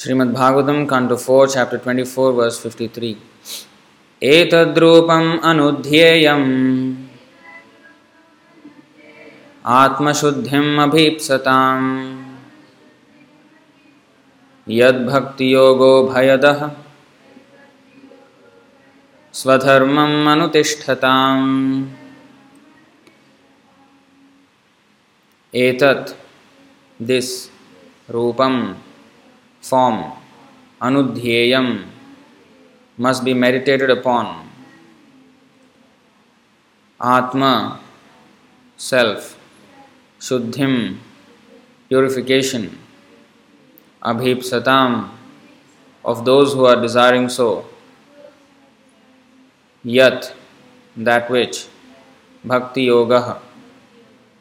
Srimad Bhagavatam, Canto 4, Chapter 24, verse 53. एतद्रूपम् अनुध्येयम्। आत्मशुद्धिम् अभीप्सताम्। यद्भक्तियोगो भयदः। स्वधर्मम् अनुतिष्ठताम्। एतत् this रूपम्। Form anudhyayam must be meditated upon. atma self shuddhim purification abhipsatam of those who are desiring so. Yat that which bhakti yoga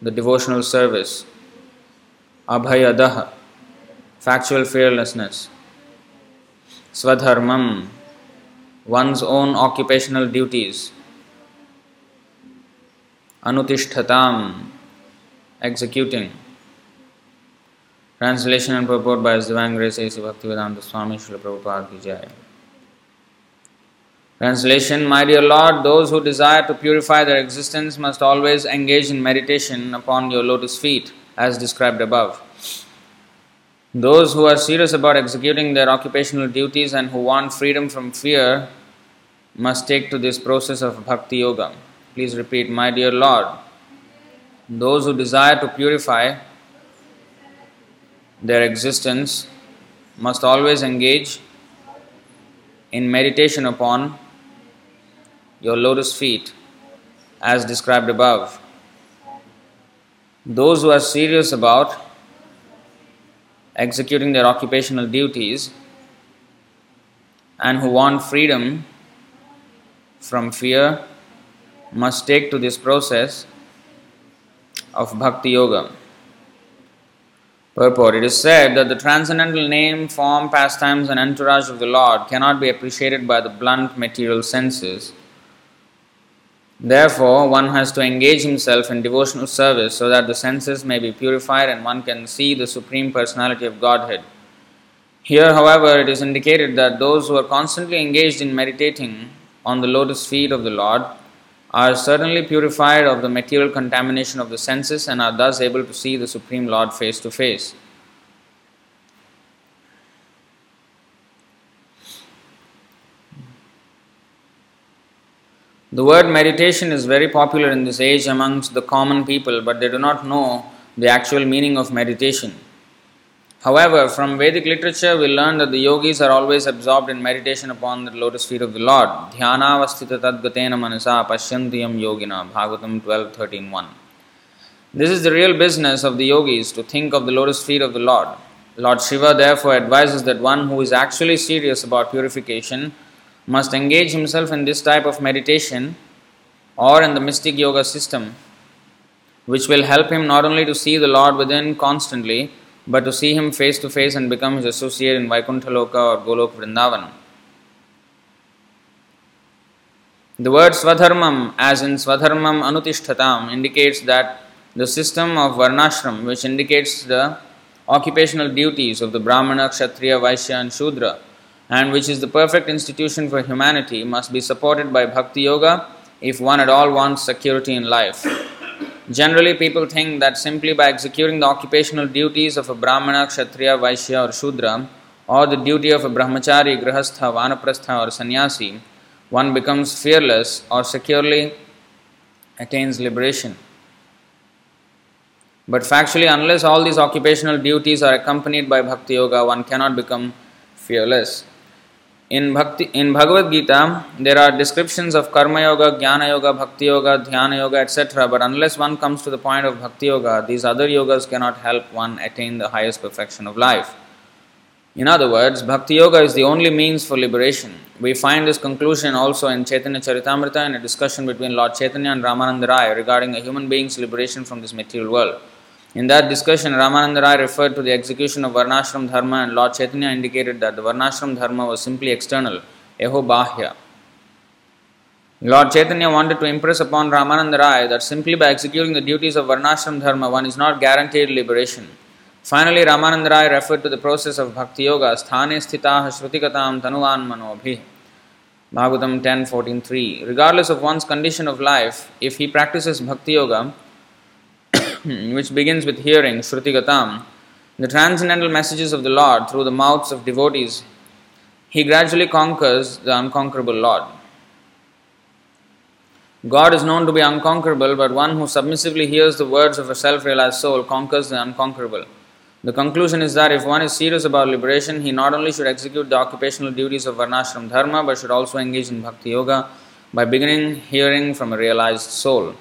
the devotional service. Abhayadah factual fearlessness, swadharmam, one's own occupational duties, anutishtatam, executing. Translation and purport by Grace A.C. Bhaktivedanta Swami Srila Prabhupada Ki Jai. Translation My dear Lord, those who desire to purify their existence must always engage in meditation upon your lotus feet, as described above. Those who are serious about executing their occupational duties and who want freedom from fear must take to this process of bhakti yoga. Please repeat, My dear Lord, those who desire to purify their existence must always engage in meditation upon your lotus feet as described above. Those who are serious about executing their occupational duties and who want freedom from fear must take to this process of bhakti yoga. Purport It is said that the transcendental name, form, pastimes, and entourage of the Lord cannot be appreciated by the blunt material senses. Therefore, one has to engage himself in devotional service so that the senses may be purified and one can see the Supreme Personality of Godhead. Here, however, it is indicated that those who are constantly engaged in meditating on the lotus feet of the Lord are certainly purified of the material contamination of the senses and are thus able to see the Supreme Lord face to face. The word meditation is very popular in this age amongst the common people, but they do not know the actual meaning of meditation. However, from Vedic literature, we learn that the yogis are always absorbed in meditation upon the lotus feet of the Lord. Dhyanavastita tadgatena manasa pashyantiyam yogina. Bhagavatam 12 13 1. This is the real business of the yogis to think of the lotus feet of the Lord. Lord Shiva therefore advises that one who is actually serious about purification must engage himself in this type of meditation or in the mystic yoga system, which will help him not only to see the Lord within constantly, but to see him face to face and become his associate in Vaikuntha Loka or Golok Vrindavan. The word Swadharmam, as in Swadharmam Anutishtatam, indicates that the system of Varnashram, which indicates the occupational duties of the Brahmana, Kshatriya, Vaishya, and Shudra, and which is the perfect institution for humanity, must be supported by Bhakti Yoga if one at all wants security in life. Generally, people think that simply by executing the occupational duties of a Brahmana, Kshatriya, Vaishya, or Shudra, or the duty of a Brahmachari, Grihastha, Vanaprastha, or Sannyasi, one becomes fearless or securely attains liberation. But factually, unless all these occupational duties are accompanied by Bhakti Yoga, one cannot become fearless. In Bhakti, in Bhagavad Gita, there are descriptions of Karma Yoga, Jnana Yoga, Bhakti Yoga, Dhyana Yoga, etc. But unless one comes to the point of Bhakti Yoga, these other yogas cannot help one attain the highest perfection of life. In other words, Bhakti Yoga is the only means for liberation. We find this conclusion also in Chaitanya Charitamrita in a discussion between Lord Chaitanya and Ramananda Rai regarding a human being's liberation from this material world. In that discussion, Ramananda Rai referred to the execution of Varnashram Dharma, and Lord Chaitanya indicated that the Varnashram Dharma was simply external, eho bahya. Lord Chaitanya wanted to impress upon Ramananda Rai that simply by executing the duties of Varnashram Dharma, one is not guaranteed liberation. Finally, Ramananda Rai referred to the process of Bhakti Yoga, Sthane Sthitaha Shrutigatam Tanuvan Manobhi. Bhagavatam 10.14.3 Regardless of one's condition of life, if he practices Bhakti Yoga, Hmm, which begins with hearing Shrutigatam, the transcendental messages of the Lord through the mouths of devotees, he gradually conquers the unconquerable Lord. God is known to be unconquerable, but one who submissively hears the words of a self realized soul conquers the unconquerable. The conclusion is that if one is serious about liberation, he not only should execute the occupational duties of Varnashram Dharma, but should also engage in Bhakti Yoga by beginning hearing from a realized soul.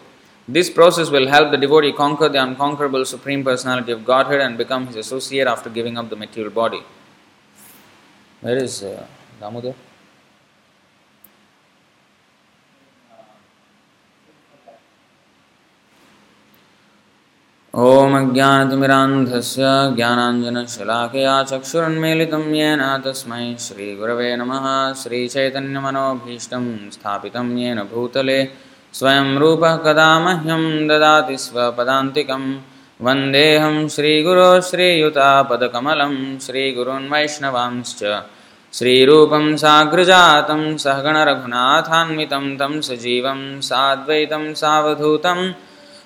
This process will help the devotee conquer the unconquerable Supreme Personality of Godhead and become his associate after giving up the material body. Where is uh, Damodar? ॐ अज्ञानतिमिरान्धस्य ज्ञानाञ्जनशलाकया चक्षुरुन्मीलितं येन तस्मै श्रीगुरवे नमः श्रीचैतन्यमनोभीष्टं स्थापितं येन भूतले स्वयं रूपः कदा मह्यं ददाति स्वपदान्तिकं। वन्देऽहं श्रीगुरो श्रीयुतापदकमलं श्रीगुरून् वैष्णवांश्च श्रीरूपं साग्रजातं सहगणरघुनाथान्वितं तं सजीवं साद्वैतं सावधूतं।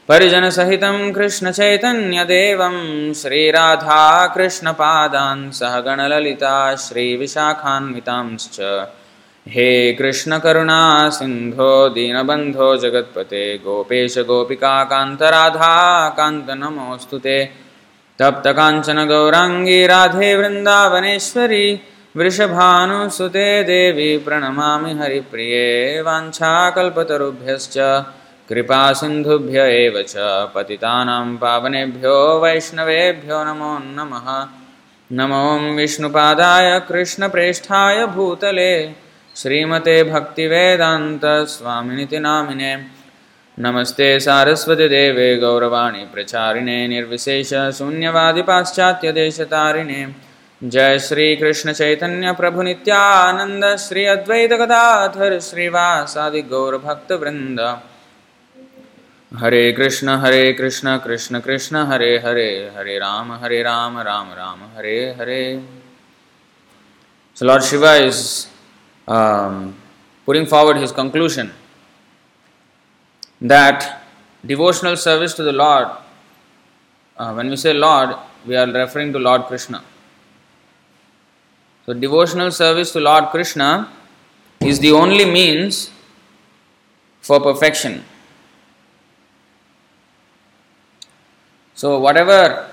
परिजनसहितं कृष्णचैतन्यदेवं श्रीराधाकृष्णपादान् सहगणललिता श्रीविशाखान्वितांश्च हे कृष्णकरुणा सिन्धो दीनबन्धो जगत्पते गोपेश गोपिकान्तराधा कान्तनमोऽस्तु ते। तप्तकाञ्चनगौराङ्गी राधे वृन्दावनेश्वरी वृषभानुसुते देवी प्रणमामि हरिप्रिये वाञ्छाकल्पतरुभ्यश्च कृपासिन्धुभ्य एव च पतितानां पावनेभ्यो वैष्णवेभ्यो नमो नमः। नमो विष्णुपादाय कृष्णप्रेष्ठाय भूतले श्रीमते भक्तिवेदान्तस्वामिनिति नामिने। नमस्ते सारस्वतीदेवे गौरवाणी प्रचारिणे निर्विशेषशून्यवादिपाश्चात्यदेशतारिणे जय श्रीकृष्णचैतन्यप्रभुनित्यानन्द श्री अद्वैतगदाधर श्रीवासादिगौरभक्तवृन्द हरे कृष्ण हरे कृष्ण कृष्ण कृष्ण, हरे हरे हरे राम हरे राम राम राम, हरे हरे। Lord Shiva is um, putting forward his conclusion that devotional service to the Lord, uh, when we say Lord, we are referring to Lord Krishna. So devotional service to Lord Krishna is the only means for perfection. So, whatever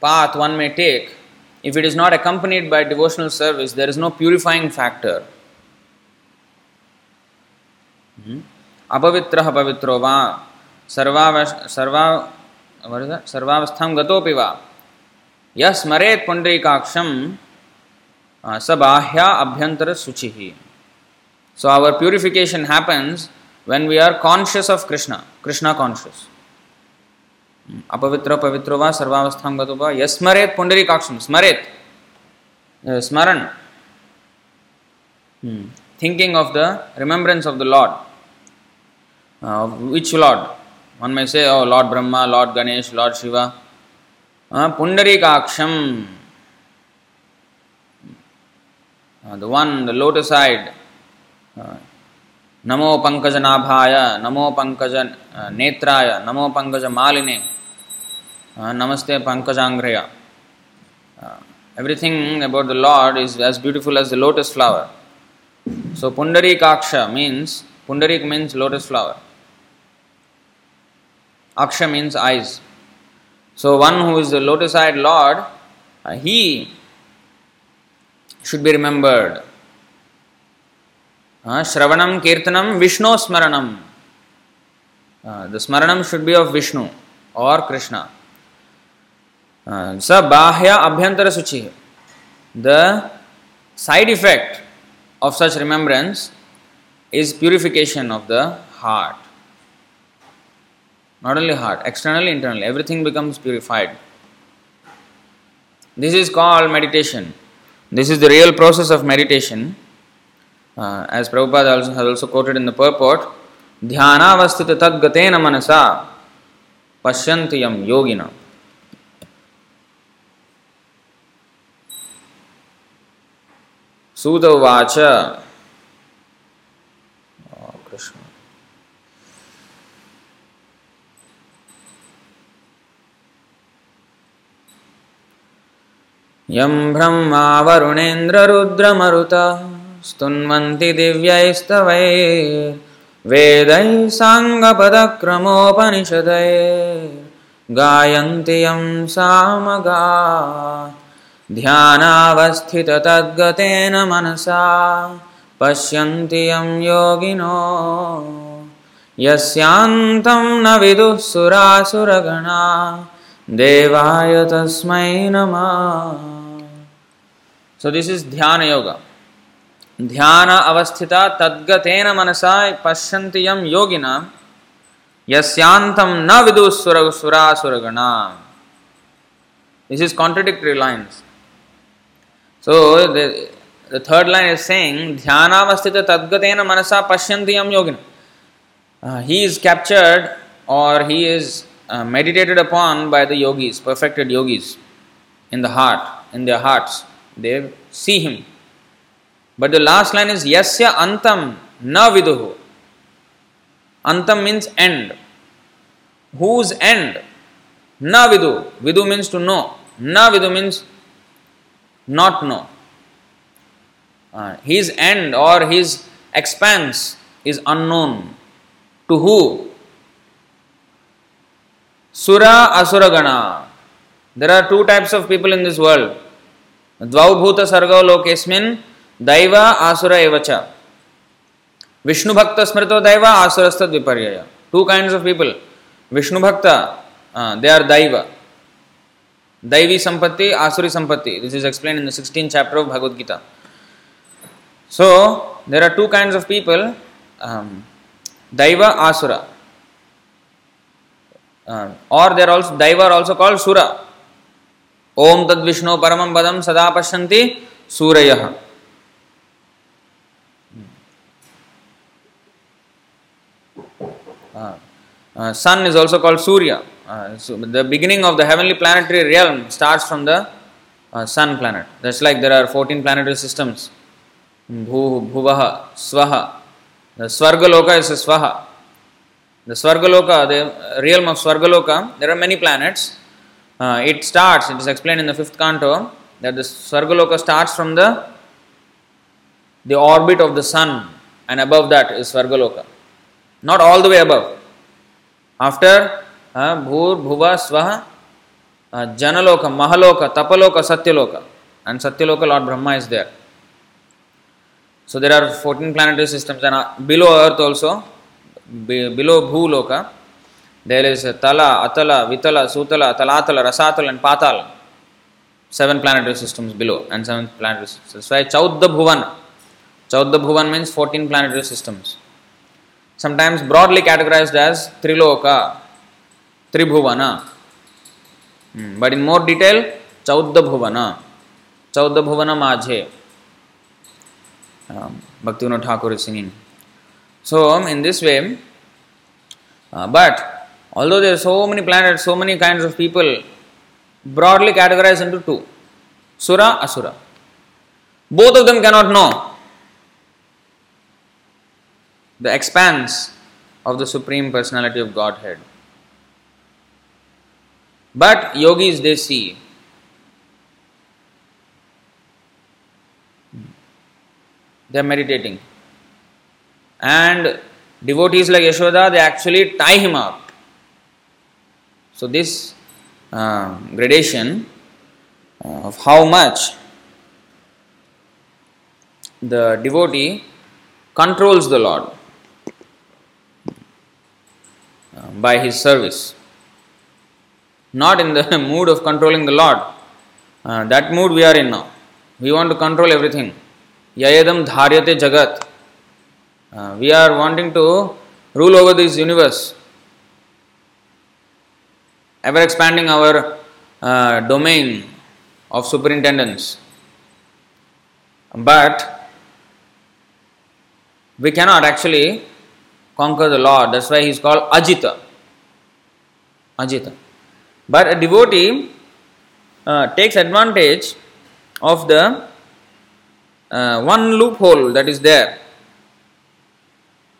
path one may take, if it is not accompanied by devotional service, there is no purifying factor. अपवित्र पवित्रो वा सर्वावस् सर्वा सर्वावस्था गतोपि वा यः स्मरेत् स बाह्या अभ्यन्तरशुचिः so our purification happens when we are conscious of Krishna Krishna conscious अपवित्र पवित्रो वा सर्वावस्था गो वा यः पुंडरीकाक्ष पुण्डरीकाक्षं स्मरण thinking of the remembrance of the lord which lord one may say lord Brahma lord Ganesh lord Shiva पुंडरीकाक्षम the one the lotus eyed नमो पंकज नाभाय नमो पंकज नेत्राय नमो पंकज मालिने नमस्ते पंकजांग्रय everything about the lord is as beautiful as the lotus flower so Pundarikaksha means Pundri means lotus flower Aksha means eyes. So one who is the lotus-eyed Lord, uh, he should be remembered. Uh, Shravanam Kirtanam Vishnu Smaranam. Uh, the Smaranam should be of Vishnu or Krishna. Uh, Sa Bahya Abhyantara Suchi. The side effect of such remembrance is purification of the heart. not only heart, externally, internally, everything becomes purified. This is called meditation. This is the real process of meditation. Uh, as Prabhupada also, has also quoted in the purport, ध्यानावस्थित तद्गतेन manasa पश्यन्ति यम योगिना सूत उवाच यं ब्रह्मा वरुणेन्द्ररुद्रमरुतः स्तुन्वन्ति दिव्यैस्तवैर्वेदैः साङ्गपदक्रमोपनिषदैर्गायन्ति यं सामगा। ध्यानावस्थिततद्गतेन मनसा पश्यन्ति यं योगिनो। यस्यान्तं न विदुः सुरासुरगणा देवाय तस्मै नमः So this is dhyana yoga. Dhyana avasthita tadgateena manasa pashyantiyam yogina yasyantam na vidusura sura suragana. This is contradictory lines. So the, the third line is saying dhyana avasthita tadgateena manasa pashyantiyam yogina. Uh, he is captured or he is uh, meditated upon by the yogis, perfected yogis in the heart, in their hearts. They see him. But the last line is Yasya Antam Na Viduhu. Antam means end. Whose end? Na Vidu. Vidu means to know. Na Vidu means not know. Uh, his end or his expanse is unknown. To who? Sura Asuragana. There are two types of people in this world. द्वौभूत सर्गो लोकेस्मिन् दैव आसुर एव विष्णु भक्त स्मृतो दैव आसुरस्तद विपर्यय two kinds of people Vishnu भक्त दे आर दैव। दैवी संपत्ति, आसुरी संपत्ति। This is explain in the sixteen chapter of Bhagavad Gita so there are two kind of people दैव, आसुरा। और देर ऑल्सो दैव आर ऑल्सो कॉल्ड सुरा ಓಂ ತದ್ವಿಷ್ಣು ಪರಮಂ ಪದಂ ಸದಾ ಪಶ್ಯಂತಿ ಸೂರಯ sun is also called Surya. Uh, so the beginning of the heavenly planetary realm starts from the uh, sun planet. That's like there are 14 planetary systems. Bhu, Bhuvaha, Swaha. The Swargaloka is Swaha. The Swargaloka, the realm of Swargaloka, there are many planets uh, it starts, it is explained in the fifth canto that the Svargaloka starts from the the orbit of the sun and above that is Svargaloka. Not all the way above. After uh, Bhur, Bhuva, Swaha, uh, Janaloka, Mahaloka, Tapaloka, Satyaloka. And Satyaloka, Lord Brahma is there. So there are 14 planetary systems and uh, below Earth also, below Bhuloka, there is Tala, Atala, Vitala, Sutala, Talatala, Rasatal, and Patal. Seven planetary systems below and seven planetary systems. So, Chaudda Bhuvan. Chaudda Bhuvan means 14 planetary systems. Sometimes broadly categorized as Triloka, Tribhuvana. Hmm. But in more detail, Chaudda Bhuvana. Chaudda Bhuvana Majhe. Um, Bhaktivinoda Thakur is singing. So, in this way, uh, but Although there are so many planets, so many kinds of people, broadly categorized into two Sura, Asura. Both of them cannot know the expanse of the Supreme Personality of Godhead. But yogis they see. They are meditating. And devotees like Yashoda, they actually tie him up so, this uh, gradation of how much the devotee controls the Lord uh, by his service. Not in the mood of controlling the Lord. Uh, that mood we are in now. We want to control everything. Yayadam dharyate jagat. Uh, we are wanting to rule over this universe ever expanding our uh, domain of superintendence. But we cannot actually conquer the Lord. That's why he's called Ajita. Ajita. But a devotee uh, takes advantage of the uh, one loophole that is there.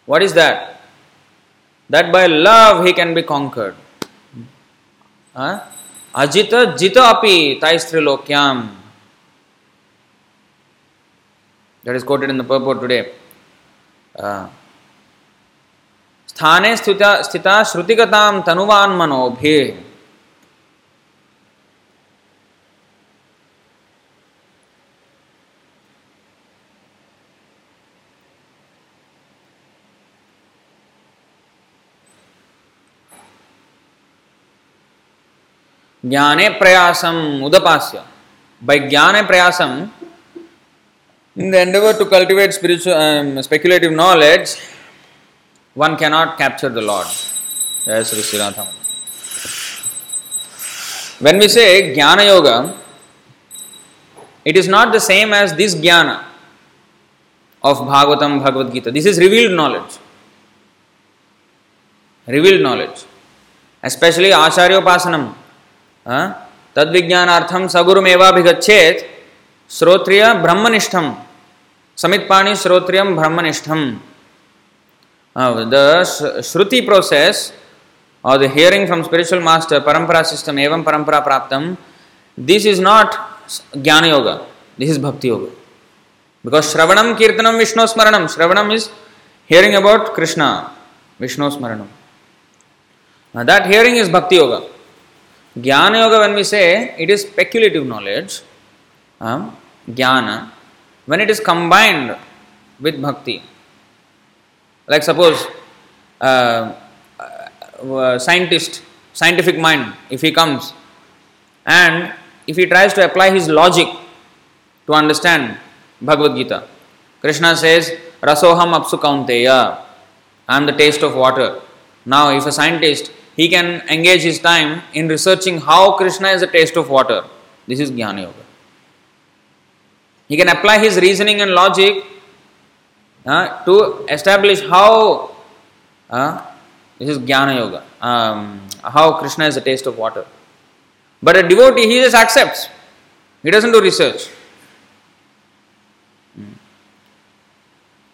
What is that? That by love he can be conquered. अजित, जित अपि ताइस्त्री लोक्याम that is quoted in the purport today स्थाने स्थित, स्थिता श्रुतिगताम तनुवान मनोभिः ज्ञाने प्रयासम उदपास्य। बै ज्ञाने प्रयासम in the end to cultivate spiritual speculative knowledge one can not capture the lord जय Shri Shrinath when we say jnana yoga it is not the same as this jnana of Bhagavatam Bhagavad Gita this is revealed knowledge revealed knowledge especially आचार्योपासनम तद्विज्ञानार्थम सगुरुमेवाभिगछेत श्रोत्रिय ब्रह्मनिष्ठम। समितपाणी श्रोत्रिय ब्रह्मनिष्ठम। The shruti process और the hearing from spiritual master parampara system एवं परंपरा प्राप्तम दिस इज़ नॉट ज्ञान योग this is bhakti yoga because shravanam kirtanam Vishnu स्मरणम श्रवणम is hearing about Krishna Vishnu स्मरणम that hearing is bhakti yoga Jnana Yoga, when we say it is speculative knowledge, um, Jnana, when it is combined with Bhakti, like suppose uh, uh, scientist, scientific mind, if he comes and if he tries to apply his logic to understand Bhagavad Gita, Krishna says, Rasoham apsu kaunteya, I am the taste of water. Now, if a scientist he can engage his time in researching how Krishna is a taste of water. This is Jnana Yoga. He can apply his reasoning and logic uh, to establish how uh, this is Jnana Yoga, um, how Krishna is a taste of water. But a devotee, he just accepts. He doesn't do research.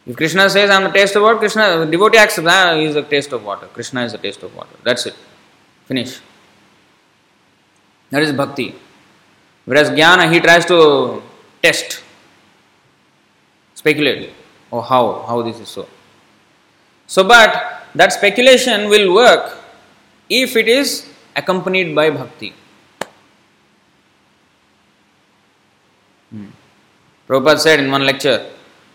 If Krishna says, I am the taste of water, Krishna, devotee accepts, ah, he is the taste of water. Krishna is the taste of water. That's it. Finish. That is bhakti. Whereas jnana, he tries to test, speculate. Oh, how? How this is so? So, but that speculation will work if it is accompanied by bhakti. Hmm. Prabhupada said in one lecture,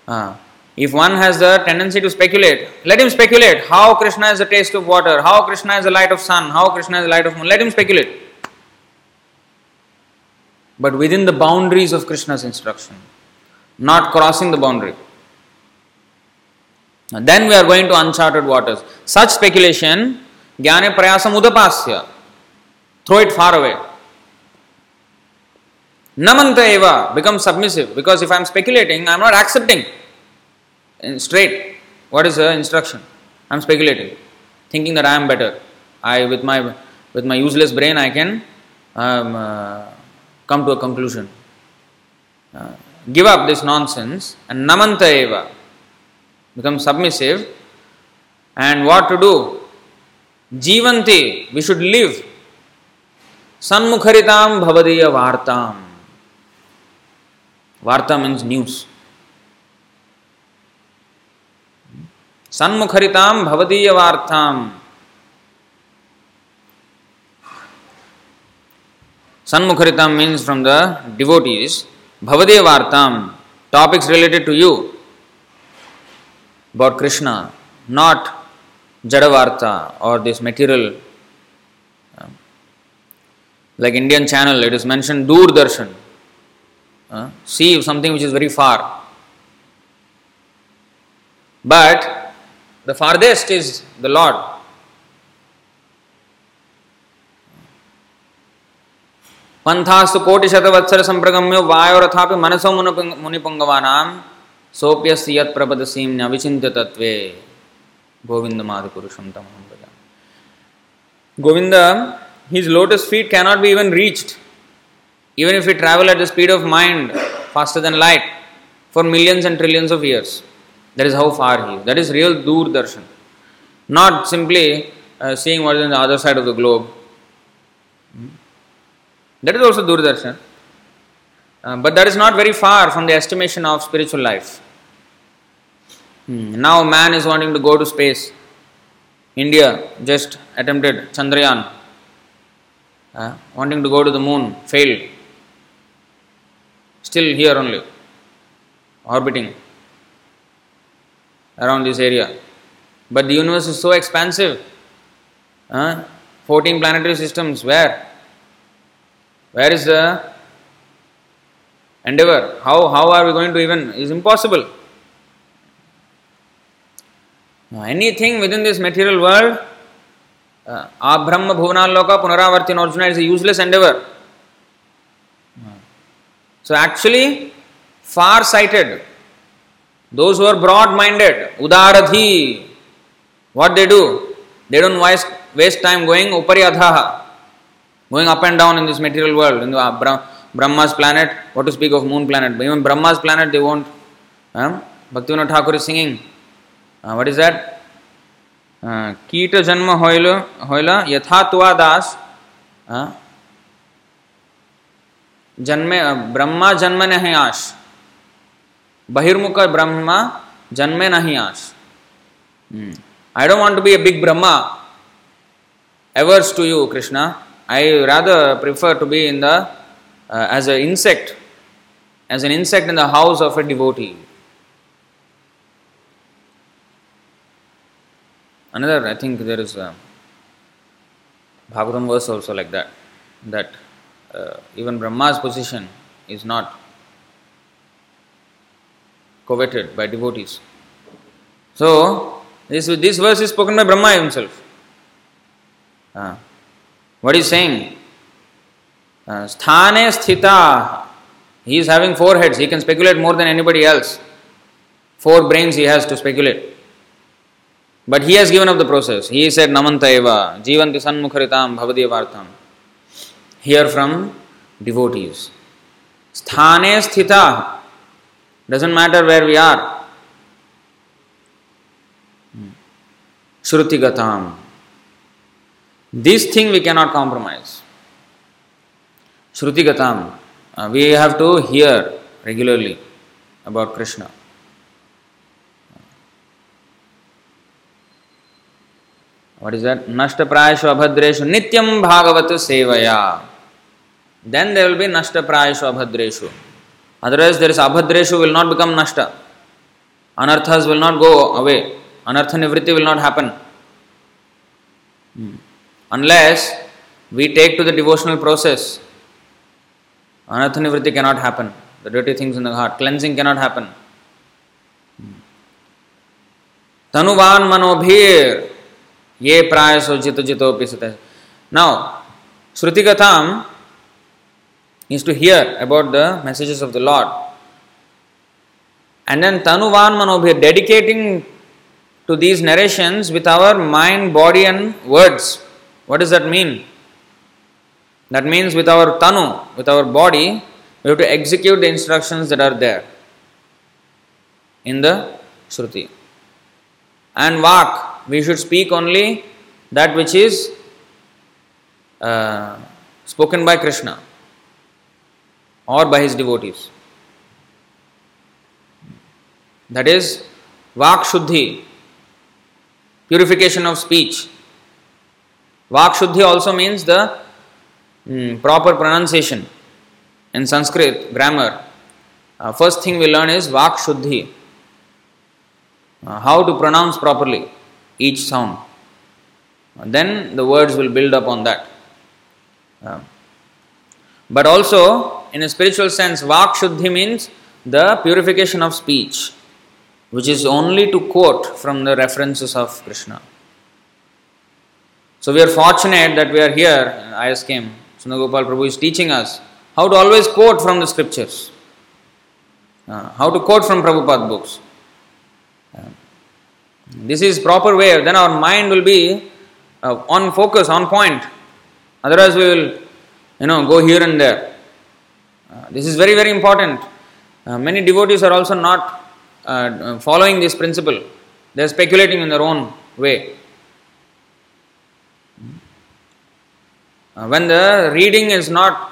uh, if one has the tendency to speculate, let him speculate how Krishna is the taste of water, how Krishna is the light of sun, how Krishna is the light of moon. Let him speculate. But within the boundaries of Krishna's instruction, not crossing the boundary. Then we are going to uncharted waters. Such speculation, jnane prayasam udapasya. Throw it far away. Namanta eva, become submissive. Because if I am speculating, I am not accepting straight. What is the instruction? I am speculating, thinking that I am better. I with my with my useless brain I can um, uh, come to a conclusion. Uh, give up this nonsense and namanta eva. Become submissive. And what to do? Jivanti, we should live. Sanmukharitam bhavadiya vartam. Varta means news. सन्मुखरिताम भवदीय वार्ताम सन्मुखरिताम means from the devotees भवदीय वार्ताम topics related to you about Krishna not जड़ वार्ता और this material like Indian channel it is mention Doordarshan see something which is very far but The farthest is the Lord. पंथास्तु कोटि शतवत्सर संप्रगम्यो वायोरथापि मनसो मुनिपुंगवानां सोप्यस्य यत् प्रपदसीम्य अविचिन्त्य तत्वे गोविन्दमादिपुरुषं तमहं भजामि Govind his lotus feet cannot be even reached even if we travel at the speed of mind faster than light for millions and trillions of years. That is how far he is. That is real Dur Darshan. Not simply uh, seeing what is on the other side of the globe. Hmm. That is also Dur Darshan. Uh, but that is not very far from the estimation of spiritual life. Hmm. Now man is wanting to go to space. India just attempted Chandrayaan, uh, wanting to go to the moon, failed. Still here only, orbiting around this area. But the universe is so expansive. Uh, 14 planetary systems, where? Where is the endeavor? How, how are we going to even? Is impossible. Anything within this material world, uh, Abrahma Bhuvanaloka Punaravartin Arjuna is a useless endeavor. So, actually, far sighted, those who are broad minded, Udaradhi, what they do? They don't waste, waste time going upari adhaha, going up and down in this material world, in the Brahma's planet, what to speak of moon planet. Even Brahma's planet, they won't. Um, Bhaktivinoda Thakur is singing. Uh, what is that? कीट जन्म होइल होइल यथात्वा दास जन्मे ब्रह्मा जन्म नहीं आश Bahirmukha Brahma Janme Nahi Ash. Hmm. I don't want to be a big Brahma. Averse to you, Krishna. I rather prefer to be in the uh, as an insect, as an insect in the house of a devotee. Another, I think there is a Bhagavatam verse also like that, that uh, even Brahma's position is not coveted by devotees. So, this, this verse is spoken by Brahma himself. Uh, what is saying? Uh, sthita. He is having four heads. He can speculate more than anybody else. Four brains he has to speculate. But he has given up the process. He said, Namanta eva, jivanti sanmukharitam bhavadevartam. Hear from devotees. Sthane sthita. Doesn't matter where we are. Shruti gatam. This thing we cannot compromise. Shruti gatam. Uh, we have to hear regularly about Krishna. What is that? Nashta prayashu abhadreshu nityam bhagavat sevaya. Then there will be nashta prayashu abhadreshu. Otherwise there is अभद्रेशु will not become नष्ट अनर्थस will not go away अनर्थ निवृत्ति will not happen unless we take to the devotional process अनर्थ निवृत्ति cannot happen the duty things in the heart cleansing cannot happen तनुवान मनोभीर ये प्राय सो जित जितोपी सत नाउ श्रुति कथा is to hear about the messages of the Lord. And then Tanuvan Manobhir, dedicating to these narrations with our mind, body, and words. What does that mean? That means with our Tanu, with our body, we have to execute the instructions that are there in the Shruti. And Vak, we should speak only that which is uh, spoken by Krishna or by his devotees. That is Vak Shuddhi, purification of speech. Vak Shuddhi also means the mm, proper pronunciation. In Sanskrit grammar, uh, first thing we learn is Vak Shuddhi, uh, how to pronounce properly each sound. Then the words will build up on that. Uh, but also, in a spiritual sense, Vak Shuddhi means the purification of speech, which is only to quote from the references of Krishna. So we are fortunate that we are here, I ask ISKM, Sunagopal Prabhu is teaching us how to always quote from the scriptures, uh, how to quote from Prabhupada books. Uh, this is proper way, then our mind will be uh, on focus, on point. Otherwise, we will, you know, go here and there. Uh, this is very, very important. Uh, many devotees are also not uh, following this principle, they are speculating in their own way. Uh, when the reading is not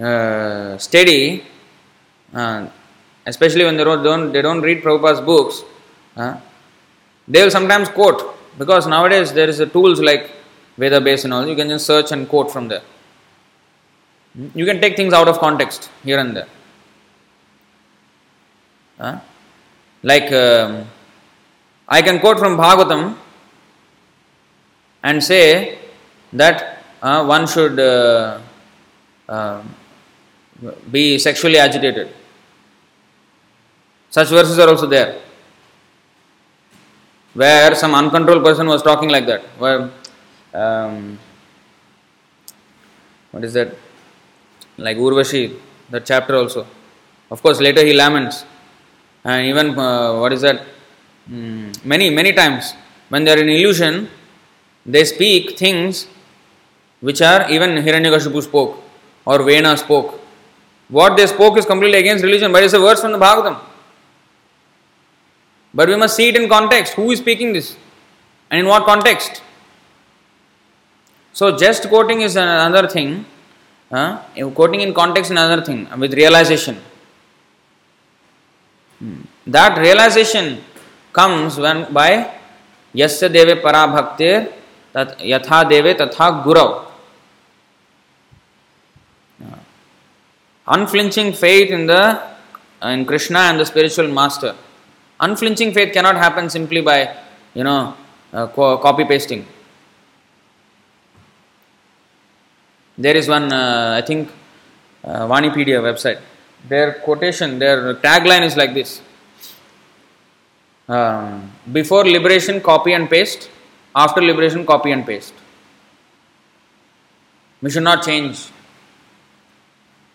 uh, steady, especially when they don't, they don't read Prabhupada's books, they will sometimes quote because nowadays there is a tools like Veda base and all, you can just search and quote from there. You can take things out of context here and there. Uh, like um, I can quote from Bhagavatam and say that uh, one should uh, uh, be sexually agitated. Such verses are also there. Where some uncontrolled person was talking like that. Where, um, what is that? Like Urvashi, that chapter also. Of course, later he laments. And even, uh, what is that? Mm, many, many times when they are in illusion, they speak things which are even Hiranyakashipu spoke or Vena spoke. What they spoke is completely against religion, but it's a verse from the Bhagavatam. But we must see it in context. Who is speaking this? And in what context? So, just quoting is another thing. Uh, quoting in context another thing with realization. That realization comes when by yasya deve para bhaktir yatha deve tatha gurav. Unflinching faith in the in Krishna and the spiritual master. Unflinching faith cannot happen simply by you know uh, co- copy pasting. There is one uh, I think uh, Vanipedia website. Their quotation, their tagline is like this. Um, before liberation, copy and paste. After liberation, copy and paste. We should not change.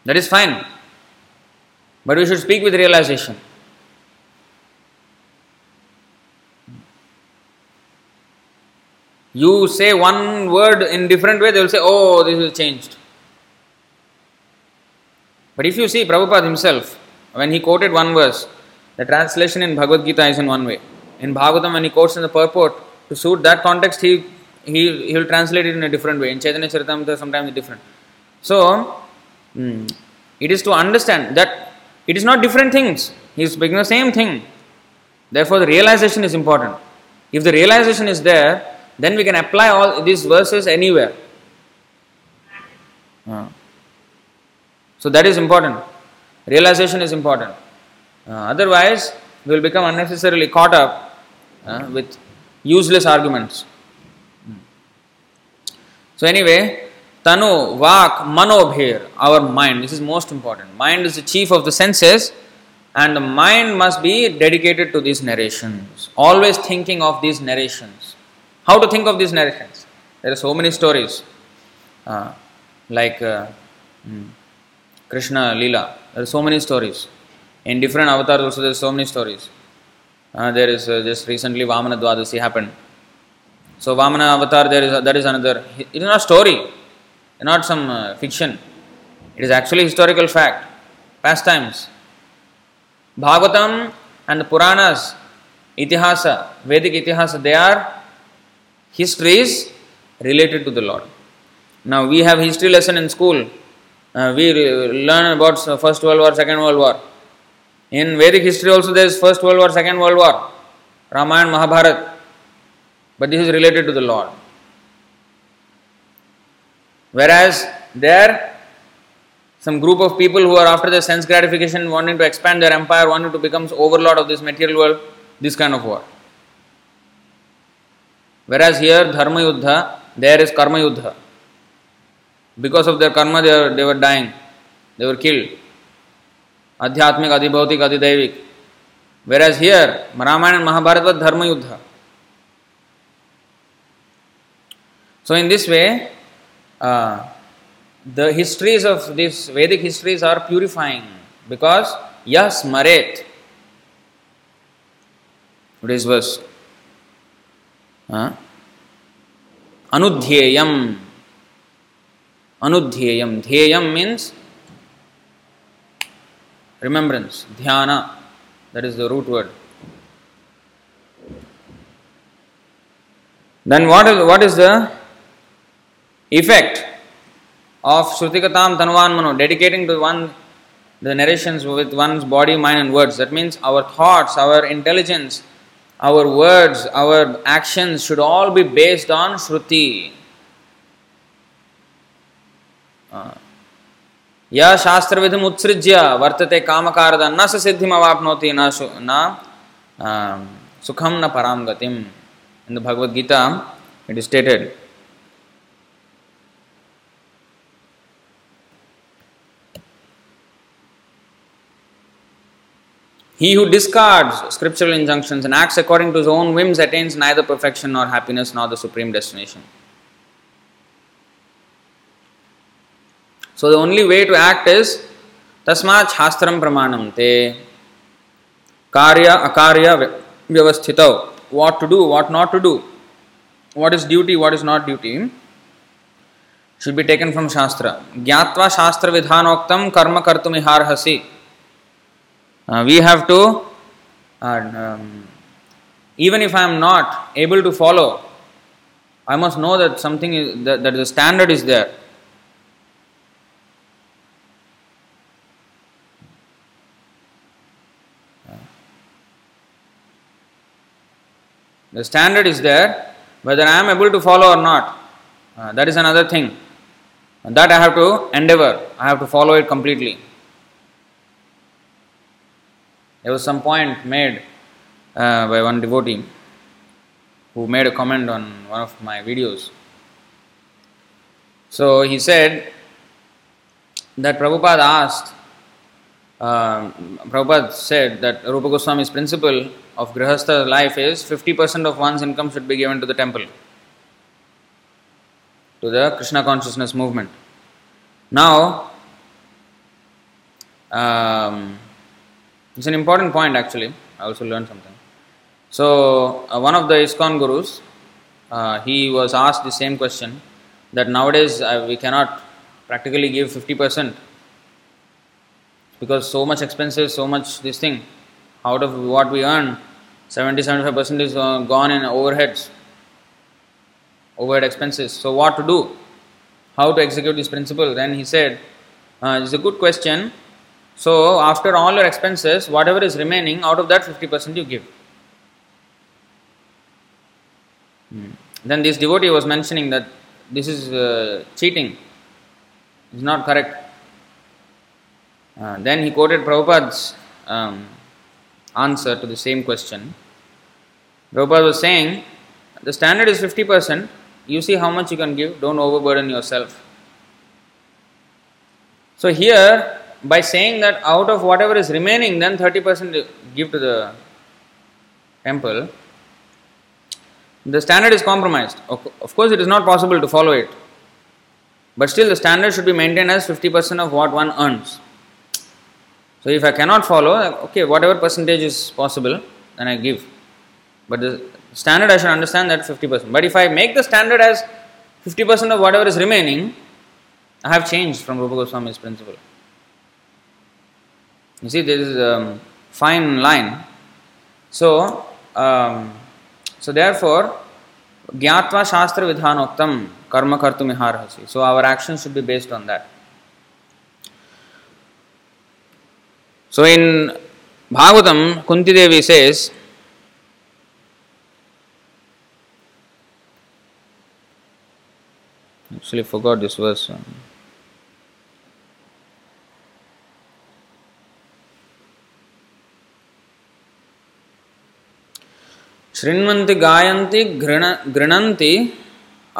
That is fine. But we should speak with realization. You say one word in different way, they will say, oh, this is changed. But if you see Prabhupada himself, when he quoted one verse, the translation in Bhagavad Gita is in one way. In Bhagavatam, when he quotes in the purport, to suit that context, he he he will translate it in a different way. In Chaitanya Charitamrita, sometimes different. So, mm, it is to understand that it is not different things. He is speaking the same thing. Therefore, the realization is important. If the realization is there, then we can apply all these verses anywhere. Uh. So that is important. Realization is important. Uh, otherwise, we will become unnecessarily caught up uh, with useless arguments. So, anyway, Tanu, Vak, Manobhir, our mind, this is most important. Mind is the chief of the senses, and the mind must be dedicated to these narrations. Always thinking of these narrations. How to think of these narrations? There are so many stories, uh, like uh, hmm, Krishna Lila. There are so many stories. In different avatars, also, there are so many stories. Uh, there is uh, just recently Vamana Dwadasi happened. So, Vamana avatar, there is that is another. It is not a story, not some uh, fiction. It is actually historical fact, pastimes. Bhagavatam and the Puranas, Itihasa, Vedic Itihasa, they are histories related to the Lord. Now we have history lesson in school. Uh, we learn about First World War, Second World War. In Vedic history also there is First World War, Second World War, Ramayana, Mahabharata. But this is related to the Lord. Whereas there, some group of people who are after the sense gratification, wanting to expand their empire, wanting to become overlord of this material world, this kind of war. Whereas here, Dharma Yuddha, there is Karma Yuddha. Because of their karma, they were, they were dying, they were killed. Adhyatmik, Adhibhautik, Adhidaivik. Whereas here, Ramayana and Mahabharata was Dharma Yuddha. So, in this way, uh, the histories of these Vedic histories are purifying because Yas Maret. What is verse? Anudhyeyam. Anudhyeyam. Dhyeyam means remembrance, dhyana, that is the root word. Then what is, the effect of Shrutigatam Tanuvan Mano, dedicating to one the narrations with one's body, mind, and words. That means our thoughts, our intelligence, our words, our actions should all be based on Shruti. या शास्त्र विधि उत्सृज्य वर्तते कामकारद न स सिद्धिम अवाप्नोति न न सुखम न पराम गतिम in the Bhagavad Gita it is stated He who discards scriptural injunctions and acts according to his own whims attains neither perfection nor happiness nor the supreme destination. So the only way to act is tasmat shastram pramanam te karya akarya vyavasthitau. What to do, what not to do, what is duty, what is not duty hmm? should be taken from shastra. Gyatva shastra vidhanoktam karma kartumiharhasi. Uh, we have to, uh, um, even if I am not able to follow, I must know that something is, that, that the standard is there. The standard is there, whether I am able to follow or not. Uh, that is another thing. And that I have to endeavor, I have to follow it completely. There was some point made uh, by one devotee who made a comment on one of my videos. So he said that Prabhupada asked, uh, Prabhupada said that Rupa Goswami's principle of Grihastha life is 50% of one's income should be given to the temple, to the Krishna consciousness movement. Now, um, it's an important point actually. I also learned something. So, uh, one of the ISKCON gurus, uh, he was asked the same question that nowadays uh, we cannot practically give 50% because so much expenses, so much this thing. Out of what we earn, 70 75% is uh, gone in overheads, overhead expenses. So, what to do? How to execute this principle? Then he said, uh, It's a good question so, after all your expenses, whatever is remaining, out of that 50% you give. Hmm. Then this devotee was mentioning that this is uh, cheating, it's not correct. Uh, then he quoted Prabhupada's um, answer to the same question. Prabhupada was saying, the standard is 50%, you see how much you can give, don't overburden yourself. So here, by saying that out of whatever is remaining, then 30% give to the temple, the standard is compromised. Of course, it is not possible to follow it. But still, the standard should be maintained as 50% of what one earns. So, if I cannot follow, okay, whatever percentage is possible, then I give. But the standard, I should understand that 50%. But if I make the standard as 50% of whatever is remaining, I have changed from Rupa Goswami's principle. You see, there is a fine line. So, um, so therefore, Gyatva Shastra Vidhanoktam Karma Kartumiharhasi. So, our actions should be based on that. So, in Bhagavatam, Kunti Devi says, actually forgot this verse. शृण्वन्ति गायन्ति घृण गृणन्ति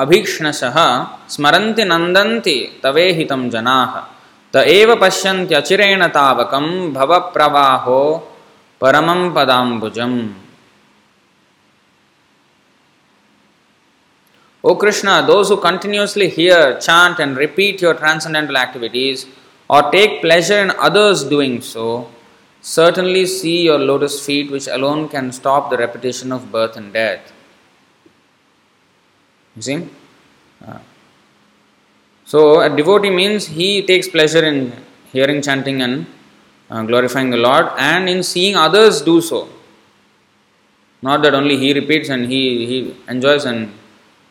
अभीक्ष्णशः स्मरन्ति नन्दन्ति तवेहितं जनाः त एव पश्यन्त्यचिरेण तावकं भवप्रवाहो परमं पदाम्बुजम् O Krishna, those who continuously hear, chant, and repeat your transcendental activities or take pleasure in others doing so certainly see your lotus feet, which alone can stop the repetition of birth and death. You see? Uh, so, a devotee means he takes pleasure in hearing, chanting, and uh, glorifying the Lord, and in seeing others do so. Not that only he repeats and he, he enjoys and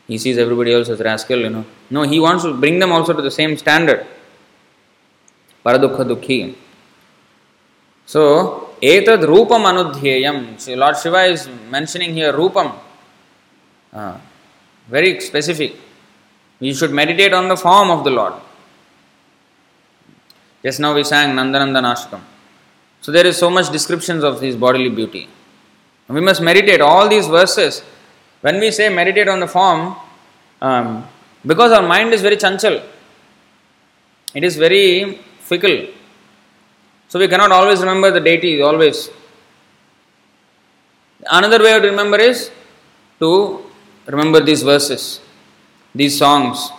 he sees everybody else as rascal, you know. No, he wants to bring them also to the same standard. Paradukha dukhi. So, etad rupam anudhyayam. Lord Shiva is mentioning here rupam. Uh, very specific. We should meditate on the form of the Lord. Just now we sang Nandanandanashtakam. So there is so much descriptions of his bodily beauty. We must meditate all these verses. When we say meditate on the form, um, because our mind is very chanchal, it is very fickle. So we cannot always remember the deity, always. Another way to remember is to remember these verses, these songs.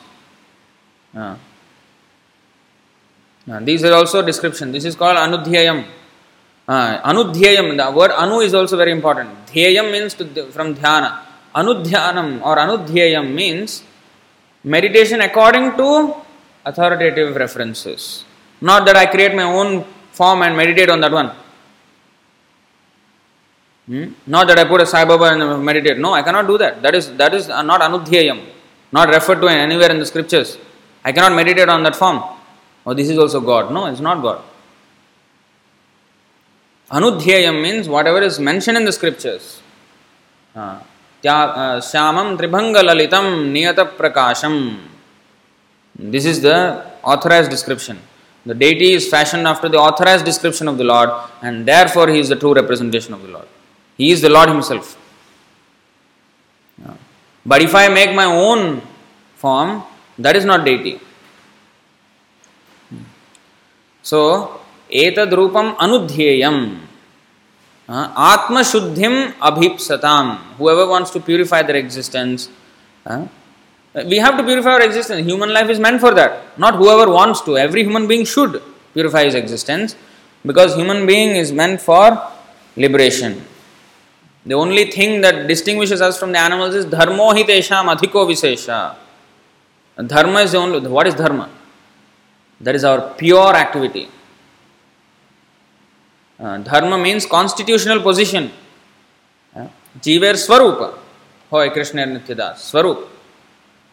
Uh, uh, these are also description. This is called anudhyayam. Uh, anudhyayam, the word anu is also very important. Dhyayam means to, from dhyana. Anudhyanam or anudhyayam means meditation according to authoritative references. Not that I create my own form and meditate on that one. Hmm? Not that I put a Sai Baba and meditate. No, I cannot do that. That is that is uh, not anudhyayam, not referred to anywhere in the scriptures. I cannot meditate on that form. Oh, this is also God. No, it's not God. Anudhyayam means whatever is mentioned in the scriptures. Uh, uh, Shyamam Tribhanga Lalitam Niyata Prakasham. This is the authorized description. The deity is fashioned after the authorized description of the Lord, and therefore he is the true representation of the Lord. He is the Lord Himself. But if I make my own form, that is not deity. So, etad rupam anudhyayam. Uh, atma shuddhim abhipsatam. Whoever wants to purify their existence, uh, we have to purify our existence. Human life is meant for that. Not whoever wants to. Every human being should purify his existence because human being is meant for liberation. The only thing that distinguishes us from the animals is dharmo hi adhiko visesha. Dharma is the only. What is dharma? That is our pure activity. Uh, dharma means constitutional position. Uh, Jiver Swarupa. Hoy Krishna Nityadas. Swarup.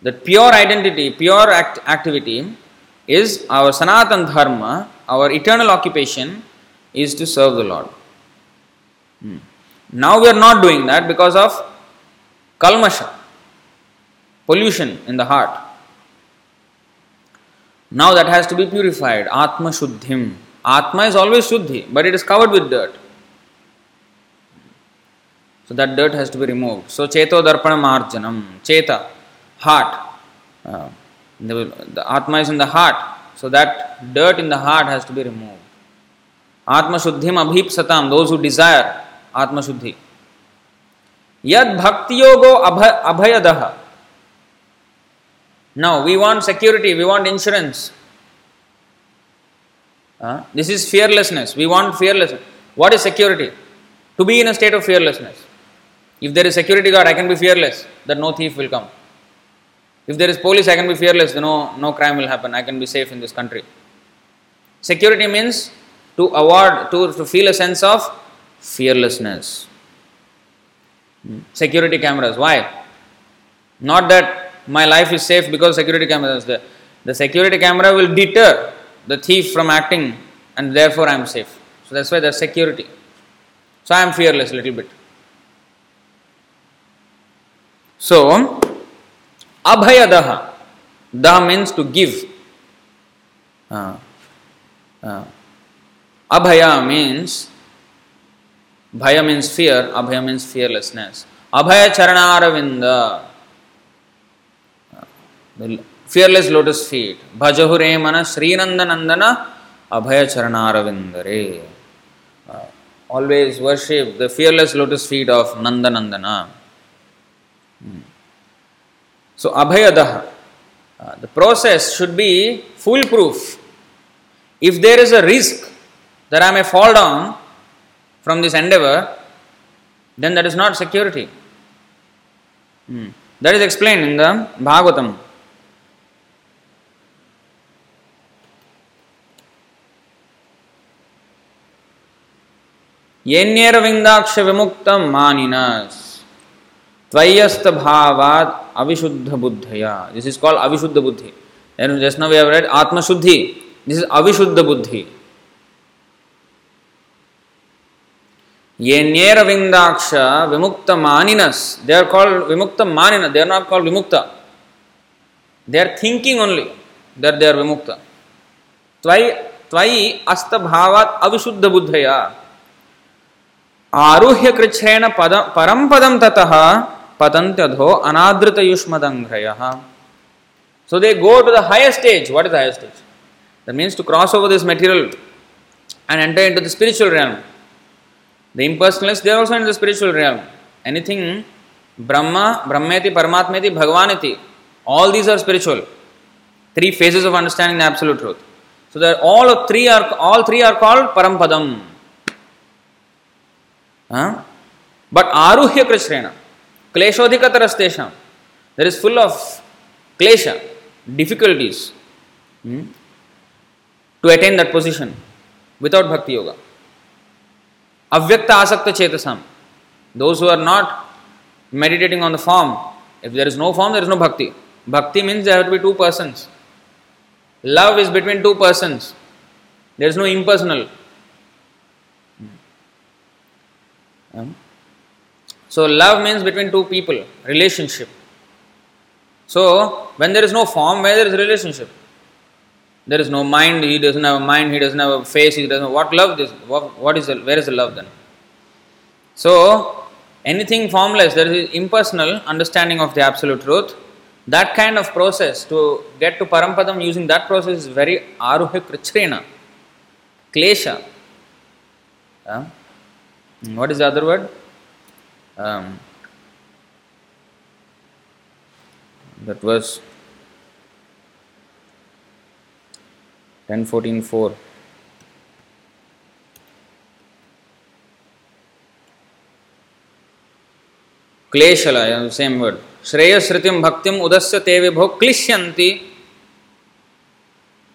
That pure identity, pure act- activity is our Sanatan Dharma, our eternal occupation is to serve the Lord. Hmm. Now we are not doing that because of kalmasha, pollution in the heart. Now that has to be purified. Atma Shuddhim. Atma is always Shuddhi, but it is covered with dirt. So that dirt has to be removed. So Cheto Darpana Marjanam. Cheta, heart. Uh, the, the Atma is in the heart. So that dirt in the heart has to be removed. Atma Shuddhim Abhipsatam, those who desire Atma Shuddhi. Yad Bhakti Yogo Abhayadaha. Now we want security, we want insurance. Uh, this is fearlessness. We want fearlessness. What is security? To be in a state of fearlessness. If there is security guard, I can be fearless that no thief will come. If there is police, I can be fearless no, no crime will happen. I can be safe in this country. Security means to award, to, to feel a sense of fearlessness. Hmm. Security cameras. Why? Not that my life is safe because security cameras there. The security camera will deter the thief from acting and therefore I am safe. So that's why there's security. So I am fearless a little bit. So, अभयदह the means to give abhaya means bhaya means fear abhaya means fearlessness abhaya charanaravinda fearless lotus feet भजहुरे मन श्रीनंद नंदन अभय चरणारविंद रे always worship the fearless lotus feet of Nanda So, Abhayadaha. Uh, the process should be foolproof. If there is a risk that I may fall down, from this endeavor, then that is not security. Hmm. That is explained in the Bhagavatam. येन्येरविन्दाक्ष विमुक्तं मानिनस् त्वयस्त भावात अविशुद्ध बुद्धया this is called avishuddha buddhi and just now we have read आत्मशुद्धि। This is अविशुद्ध बुद्धि येन्येर विंदाक्ष विमुक्त मानिनस they are called vimukta manina they are not called विमुक्त। They are thinking only they are they are विमुक्त। त्वयि त्वयि अस्त भावात अविशुद्ध बुद्धया आरुह्य कृच्छेन पद परम पदम तथा पतंत्यधो अनादृत युष्मदंघ्रय so they go to the higher stage what is higher stage the means to cross over this material and enter in to the spiritual realm the impersonalists there also in the spiritual realm anything ब्रह्म ब्रह्मेति परमात्मेति भगवान all these are spiritual three phases of understanding absolute truth so that all of three are all three are called परम पदम but आरुह्य Krishna क्लेशोधिकतरस्तेषां। There is full of क्लेश difficulties to attain that position without bhakti yoga अव्यक्त आसक्तचेतसां those who are not meditating on the form if there is no form there is no bhakti bhakti means there be two person love is between two person there is no impersonal So love means between two people, relationship. So, when there is no form, where there is relationship? There is no mind, he doesn't have a mind, he doesn't have a face, he doesn't what love is what, what is the, where is the love then? So anything formless, there is impersonal understanding of the absolute truth. That kind of process to get to Parampadam using that process is very aruha krichrena, klesha. Uh, what is the other word? Um, that was 10 14 4 क्लेशल same word श्रेयश्रुतिम भक्तिम उदस्य ते विभो क्लिश्यन्ति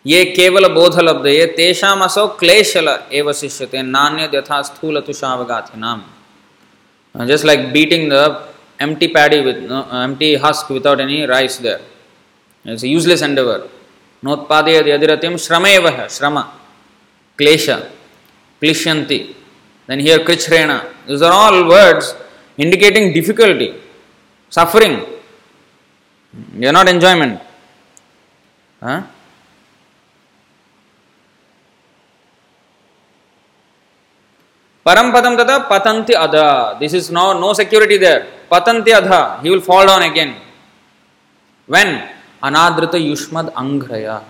ये केवल बोधलब्ध ये तेषाम असौ क्लेशल एव शिष्यते नान्य यथा स्थूल तुषावगाथि नाम Uh, just like beating the empty paddy with uh, empty husk without any rice there. It's a useless endeavor. Notpadeyad yadiratyam shramevaha, shrama, klesha, klishyanti. Then here krichrena. These are all words indicating difficulty, suffering. They are not enjoyment. Huh? Parampadam tata patanti ada. This is no, no security there. Patanti adha. He will fall down again. When? Anadrita Yushmad Angraya.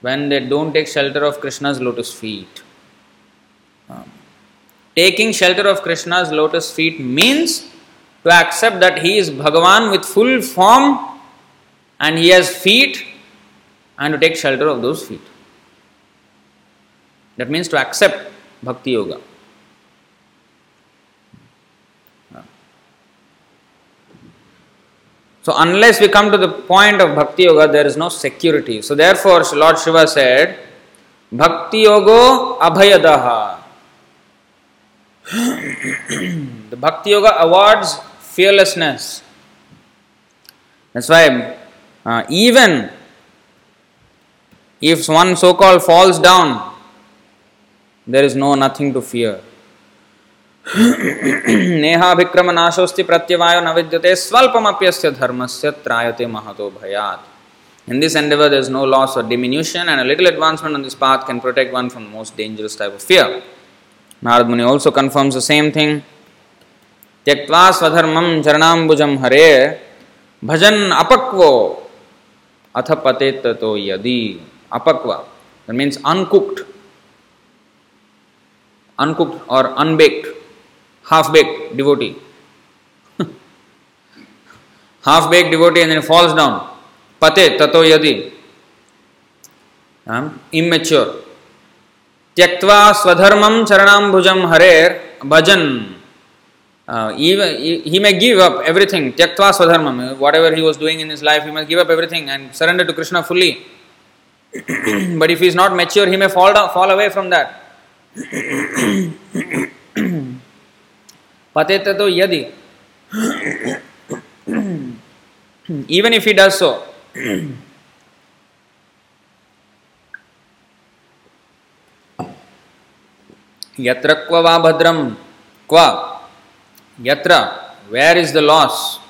When they don't take shelter of Krishna's lotus feet. Um, taking shelter of Krishna's lotus feet means to accept that he is Bhagavan with full form and he has feet and to take shelter of those feet. That means to accept Bhakti Yoga. So, unless we come to the point of Bhakti Yoga, there is no security. So, therefore, Lord Shiva said, Bhakti Yoga Abhayadaha. the Bhakti Yoga awards fearlessness. That's why, uh, even if one so called falls down, there is no nothing to fear नेहाभिक्रम नाशोस्ति प्रत्यवाय न विद्यते स्वल्पमप्यस्य धर्मस्य त्रायते महतो भयात् in this endeavour there is no loss or diminution and little advancement on this path can protect one from most dangerous type of fear Narada Muni also confirms the same thing त्यक्वा स्वधर्म चरणाम्बुजं हरे भजन अपक्व अथ पते तो यदि अपक्व that uncooked uncooked or unbaked half baked devotee half baked devotee and falls down पते ततो यदि immature त्यक्त्वा स्वधर्मम चरणाम्बुजम हरेर भजन he may give up everything त्यक्त्वा स्वधर्मम whatever he was doing in his life he may give up everything and surrender to Krishna fully but if is not mature he may fall fall away from that Pateta to yadi. Even if he does so, यत्र क्व वा भद्रम क्व यत्र where is the loss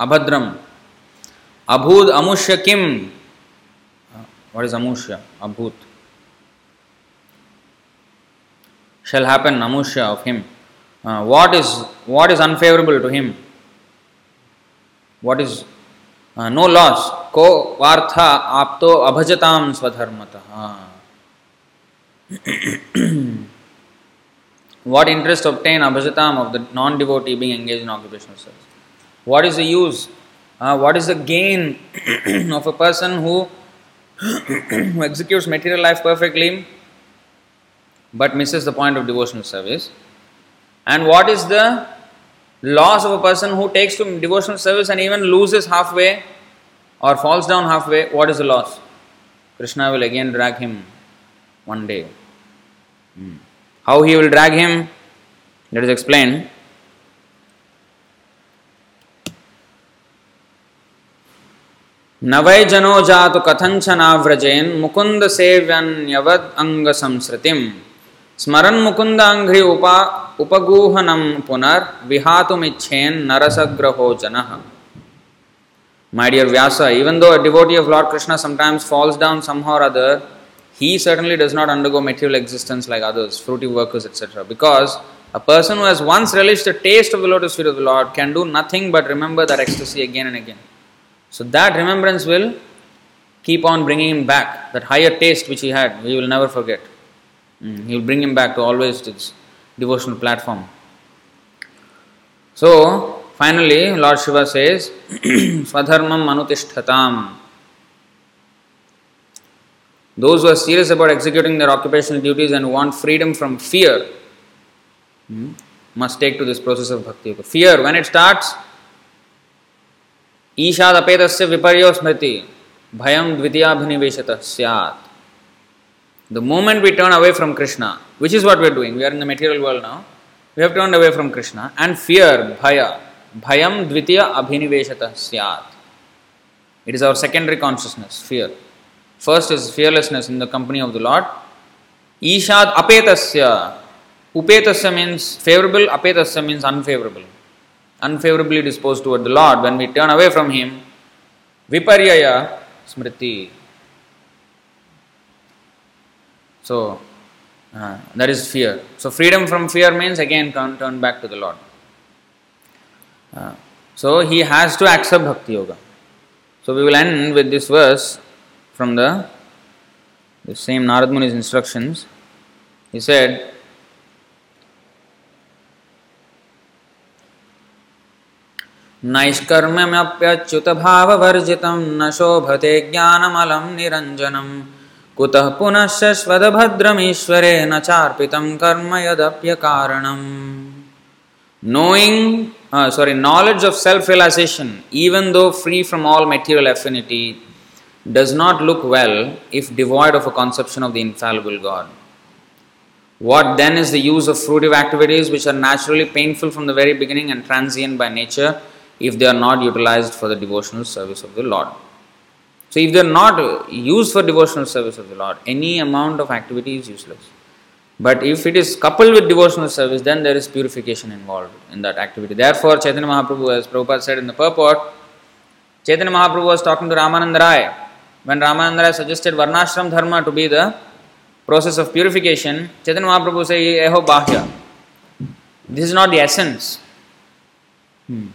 अभद्रम अभूत अमुष्य किम? व्हाट इज़ अमुष्य? अभूत। Shall happen amusha of him uh, what is what is unfavorable to him what is uh, no loss ko vartha apto abhajatam swadharmatah What interest obtain abhajatam of the non devotee being engaged in occupational service? What is the use? Uh, what is the gain of a person who, who executes material life perfectly but misses the point of devotional service? And what is the loss of a person who takes to devotional service and even loses halfway or falls down halfway? What is the loss? Krishna will again drag him one day. Hmm. How he will drag him, let us explain. न वै जनो जातु कथञ्चनाव्रजेन् मुकुन्द सेव्यन्यवद् ಸ್ಮರನ್ ಮುಕುಂದಾಂಘ್ರಿ ಉಪ ಉಪಗೂಹನಂ ಪುನರ್ ವಿಹಾತುಮಿಚ್ಛೇನ್ ನರಸಗ್ರಹೋಚನ My dear Vyasa, even though a devotee of Lord Krishna sometimes falls down somehow or other, he certainly does not undergo material existence like others, fruity workers, etc. Because a person who has once relished the taste of the lotus feet of the Lord can do nothing but remember that ecstasy again and again. So that remembrance will keep on bringing him back, that higher taste which he had, we will never forget. Mm, he will bring him back to always this devotional platform. So finally, Lord Shiva says, Swadharmam manutishtatam. Those who are serious about executing their occupational duties and want freedom from fear hmm, must take to this process of bhakti yoga. Fear, when it starts, ईशाद अपेतस्य विपर्यो स्मृति भयम द्वितीयाभिनिवेशत स्यात् the moment we turn away from Krishna, which is what we are doing, we are in the material world now, we have turned away from Krishna and fear, bhaya, bhayam dvitiya abhiniveshata syat. It is our secondary consciousness, fear. First is fearlessness in the company of the Lord. Ishad apetasya. Upetasya means favorable, apetasya means unfavorable. Unfavorably disposed toward the Lord. When we turn away from Him, viparyaya smriti. So, uh, that is fear. So, freedom from fear means again turn, turn back to the Lord. Uh, so, he has to accept Bhakti Yoga. So, we will end with this verse from the, the same Narad Muni's instructions. He said, नैष्कर्म्यप्यच्युतभाववर्जितं न शोभते ज्ञानमलं निरञ्जनं कुतः पुनः शश्वतभद्रमीश्वरे न चार्पितं कर्म यदप्यकारणम् Knowing, uh, sorry, knowledge of self realization, even though free from all material affinity, does not look well if devoid of a conception of the infallible God. What then is the use of fruitive activities which are naturally painful from the very beginning and transient by nature if they are not utilized for the devotional service of the Lord? So, if they are not used for devotional service of the Lord, any amount of activity is useless. But if it is coupled with devotional service, then there is purification involved in that activity. Therefore, Chaitanya Mahaprabhu, as Prabhupada said in the purport, Chaitanya Mahaprabhu was talking to Ramananda Rai when Ramananda suggested Varnashram Dharma to be the process of purification, Chaitanya Mahaprabhu said, Eho Bahya. This is not the essence. Hmm.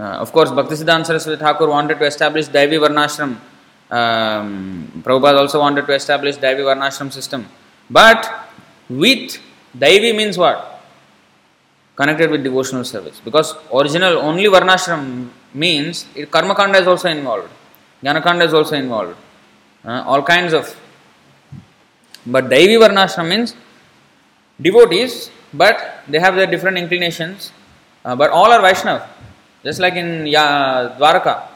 Uh, of course, Bhaktisiddhanta Saraswati Thakur wanted to establish Daivi Varnashram. Um, Prabhupada also wanted to establish Daivi Varnashram system. But with Daivi means what? Connected with devotional service. Because original only Varnashram means it, Karma Kanda is also involved. Jnanakanda is also involved. Uh, all kinds of. But Daivi Varnashram means devotees, but they have their different inclinations, uh, but all are Vaishnav. Just like in ya, Dwaraka.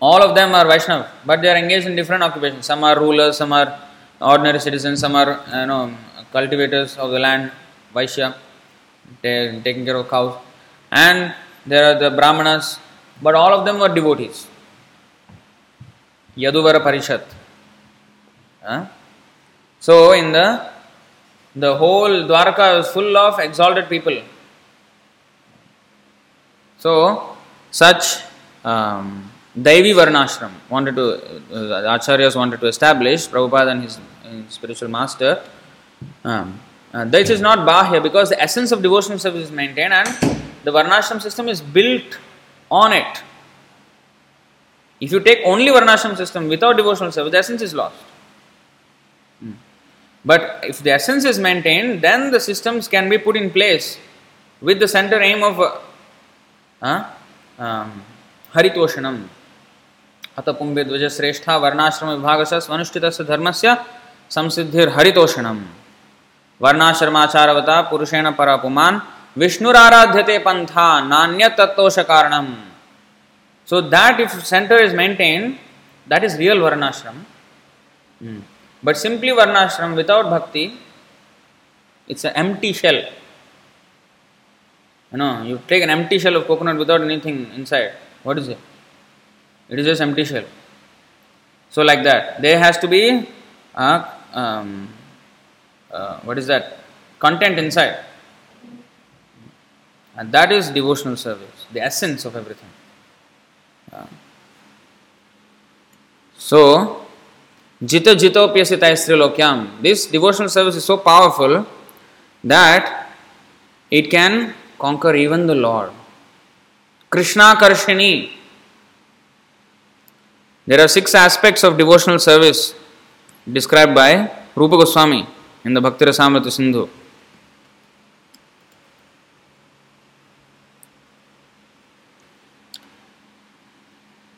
All of them are Vaishnav, but they are engaged in different occupations. Some are rulers, some are ordinary citizens, some are you know cultivators of the land, Vaishya, they taking care of cows, and there are the Brahmanas, but all of them were devotees. Yaduvara Parishat. Huh? So in the the whole Dwarka is full of exalted people. So such um, Daivi Varnashram wanted to, uh, Acharyas wanted to establish, Prabhupada and his, his spiritual master. Um, uh, this is not Bahya because the essence of devotional service is maintained and the Varnashram system is built on it. If you take only Varnashram system without devotional service, the essence is lost. Hmm. But if the essence is maintained, then the systems can be put in place with the center aim of um, अत पुंबे ध्वज श्रेष्ठा वर्णाश्रम विभाग से स्वनुष्ठित धर्म से संसिद्धिर हरितोषणम वर्णाश्रमाचारवता पुरुषेण परापुमान विष्णुराराध्यते पंथा नान्य तत्तोष कारणम so that if centre is maintain that is real varnashrama but simply varnashrama without bhakti it's empty shell you know you take an empty shell of coconut without anything inside what is it It is just empty shell. So, like that, there has to be a, um, uh, what is that? Content inside. And that is devotional service, the essence of everything. Uh, so, Jita Jitopyasita Istrilokyam. This devotional service is so powerful that it can conquer even the Lord. Krishna Karshini. There are six aspects of devotional service described by Rupa Goswami in the Bhakti Rasamrita Sindhu.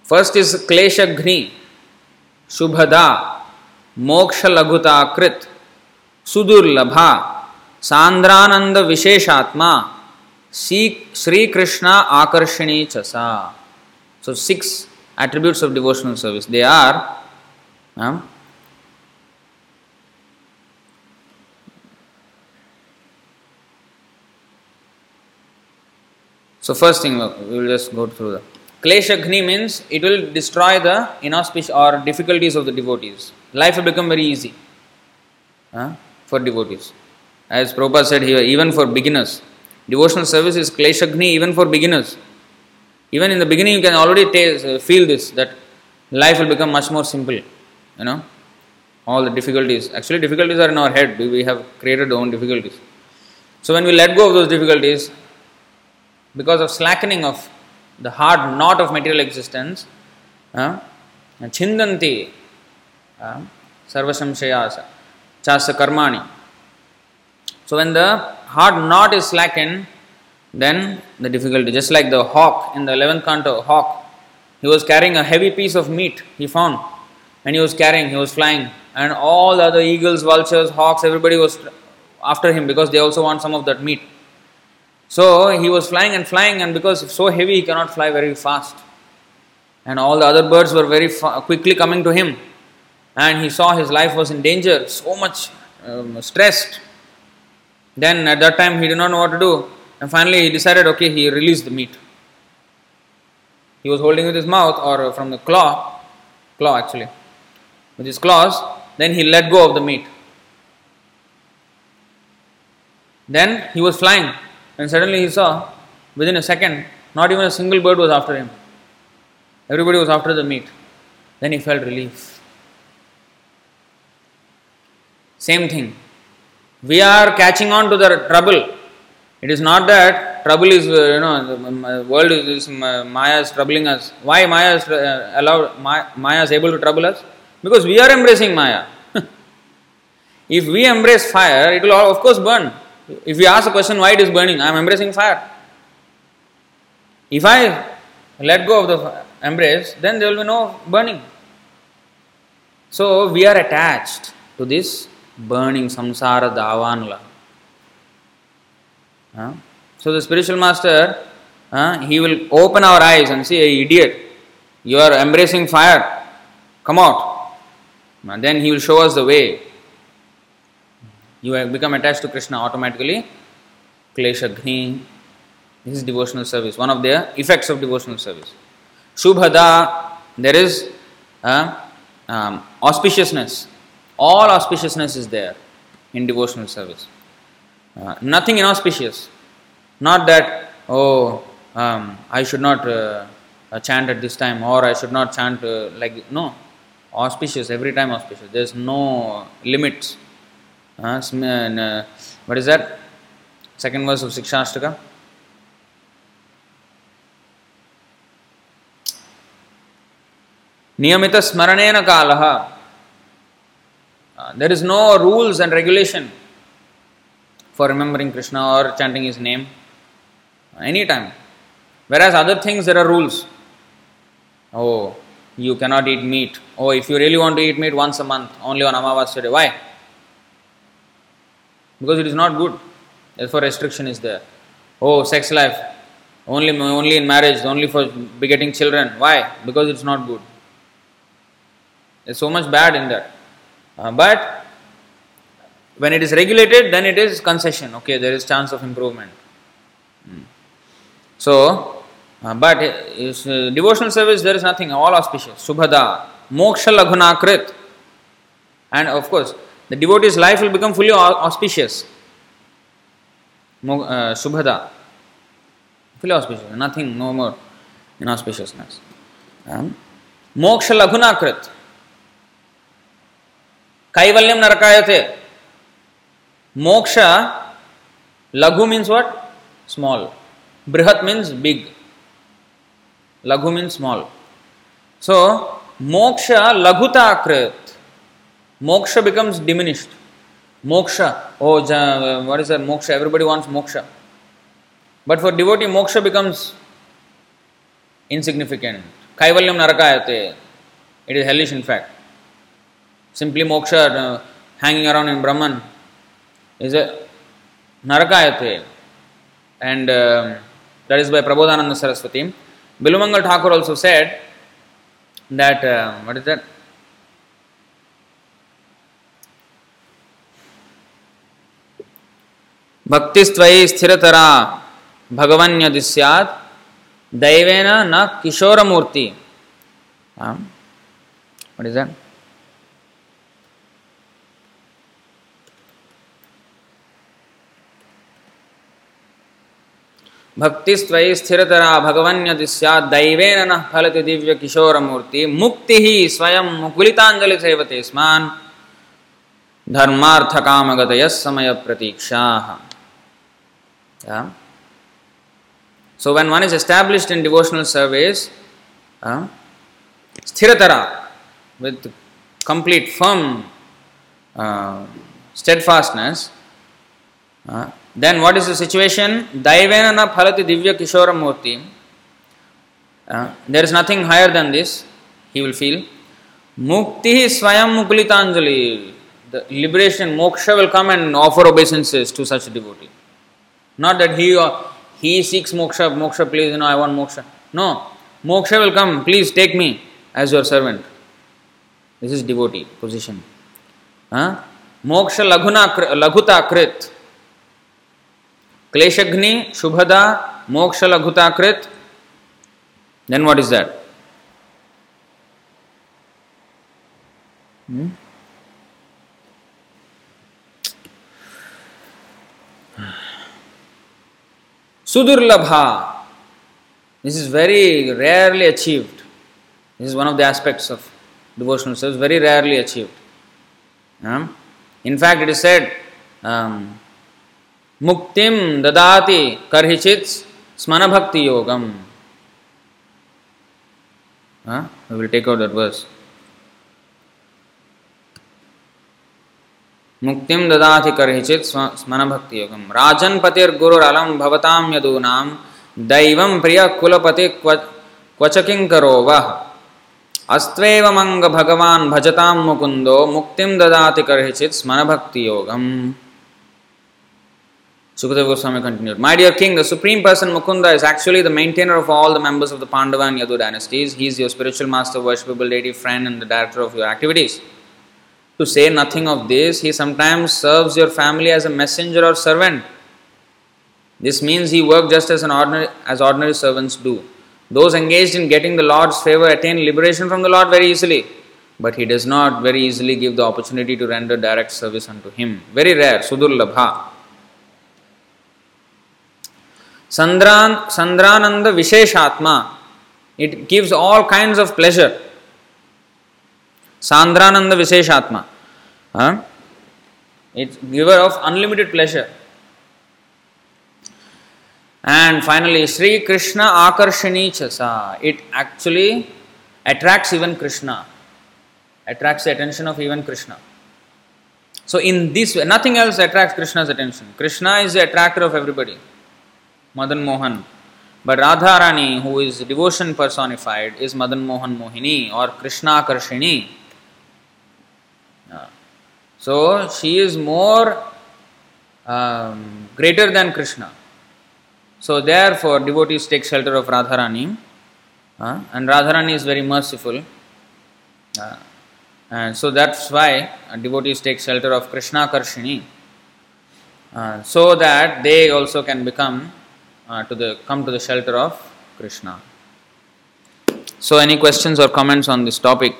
First is Kleshagni, Shubhada, Moksha Laguta Krit, Sudurlabha, Sandrananda Visheshatma, Sri Krishna Akarshini Chasa. So, six attributes of devotional service. They are um, So first thing we will just go through the Kleshagni means it will destroy the inauspicious or difficulties of the devotees. Life will become very easy uh, for devotees. As Prabhupada said here, even for beginners. Devotional service is Kleshagni even for beginners. Even in the beginning, you can already taste, feel this that life will become much more simple. You know, all the difficulties. Actually, difficulties are in our head. We have created our own difficulties. So when we let go of those difficulties, because of slackening of the hard knot of material existence, chindanti sarvasamshayasa chasa karmani. So when the hard knot is slackened, then the difficulty, just like the hawk in the 11th canto, hawk, he was carrying a heavy piece of meat he found, and he was carrying, he was flying, and all the other eagles, vultures, hawks, everybody was after him because they also want some of that meat. So he was flying and flying, and because so heavy, he cannot fly very fast. And all the other birds were very fa- quickly coming to him, and he saw his life was in danger, so much um, stressed. Then at that time, he did not know what to do. And finally, he decided, okay, he released the meat. He was holding with his mouth or from the claw, claw actually, with his claws. Then he let go of the meat. Then he was flying, and suddenly he saw, within a second, not even a single bird was after him. Everybody was after the meat. Then he felt relief. Same thing. We are catching on to the trouble it is not that trouble is, uh, you know, the world is, Maya is troubling us. Why Maya is uh, allowed, Maya is able to trouble us? Because we are embracing Maya. if we embrace fire, it will of course burn. If we ask a question why it is burning, I am embracing fire. If I let go of the embrace, then there will be no burning. So we are attached to this burning samsara davanla. Uh, so the spiritual master, uh, he will open our eyes and say, hey, idiot, you are embracing fire, come out. And then he will show us the way you have become attached to Krishna automatically. Klesha Kleshagni. This is devotional service, one of the effects of devotional service. Shubhada, there is uh, um, auspiciousness All auspiciousness is there in devotional service. Uh, nothing inauspicious. Not that, oh, um, I should not uh, chant at this time or I should not chant uh, like, no. Auspicious, every time auspicious. There's no limits. Uh, what is that? Second verse of Sikshashtaka. नियमित स्मरणेन कालः there is no rules and regulation for remembering krishna or chanting his name anytime. Whereas other things there are rules. Oh you cannot eat meat. Oh if you really want to eat meat once a month only on amavasya day why? Because it is not good. Therefore restriction is there. Oh sex life. Only only in marriage only for begetting children. Why? Because it's not good. There's so much bad in that. Uh, but when it is regulated, then it is concession. Okay, there is chance of improvement. Hmm. So, uh, but uh, devotional service, there is nothing, all auspicious. Subhada, moksha laghunakrit. And of course, the devotee's life will become fully auspicious. Uh, Subhada, fully auspicious, nothing, no more inauspiciousness. Um, moksha laghunakrit. Kaivalyam नरकायते मोक्ष लघु means what small बृहत means big लघु mean small so मोक्ष लघुता कृत moksha becomes diminished moksha oh what is that moksha everybody wants moksha but for devotee moksha becomes insignificant Kaivalyam नरकायते it is hellish in fact Simply moksha, uh, hanging around in Brahman, is a narakayate. And uh, that is by Prabodhananda Saraswati. Bilumangal Thakur also said that, uh, what is that? भक्तिस्त्वयि स्थिरतरा भगवन्यदि स्यात् दैवेन न किशोरमूर्ति what is that भक्ति स्वयं स्थिरतरा भगवन यदि सैवेन न फलति दिव्य किशोरमूर्ति मुक्ति ही स्वयं मुकुलितांजलि सेवते स्मान धर्मार्थ कामगत समय प्रतीक्षा so when one is established in devotional service स्थिरतरा with complete firm steadfastness then what is the situation? Daivena na phalati divya kishora murti. Uh, there is nothing higher than this, he will feel. Mukti swayam mukulitanjali. The liberation, moksha will come and offer obeisances to such a devotee. Not that he uh, he seeks moksha, moksha, please, you know, I want moksha. No, moksha will come, please take me as your servant. This is devotee position. Huh? Moksha laghuna, laghuta krit. क्लेशघ्नि शुभदा मोक्ष लघुताकृत then what is that hmm? sudurlabha this is very rarely achieved this is one of the aspects of devotional service very rarely achieved um, in fact it is said um, मुक्तिम ददाति करहिचित स्मन भक्ति योगम will take out that verse मुक्तिम ददाति करहिचित स्मन भक्ति योगम राजन पतिर्गुरुरलम भवताम यदूनाम दैवं प्रिय कुलपति क्वचकिंकरो वह अस्त्वेव मंग भगवान भजताम मुकुंदो मुक्तिम ददाति करहिचित स्मन भक्ति योगम Sukadeva Goswami continued, My dear king, the Supreme Person Mukunda is actually the maintainer of all the members of the Pandava and Yadu dynasties. He is your spiritual master, worshipable deity, friend, and the director of your activities. To say nothing of this, he sometimes serves your family as a messenger or servant. This means he works just as an ordinary as ordinary servants do. Those engaged in getting the Lord's favor attain liberation from the Lord very easily, but he does not very easily give the opportunity to render direct service unto him. Very rare, sudurlabha. Sandran, Sandrananda Visheshatma. It gives all kinds of pleasure. Sandrananda Visheshatma. Huh? It's giver of unlimited pleasure. And finally, Sri Krishna Akarshani Chasa. It actually attracts even Krishna, attracts the attention of even Krishna. So, in this way, nothing else attracts Krishna's attention. Krishna is the attractor of everybody, Madan Mohan. But Radharani, who is devotion personified, is Madan Mohan Mohini or Krishna Karshini. So she is more um, greater than Krishna. So therefore, devotees take shelter of Radharani, uh, and Radharani is very merciful. Uh, and so that's why uh, devotees take shelter of Krishna Karshini, uh, so that they also can become uh, to the come to the shelter of Krishna. So, any questions or comments on this topic?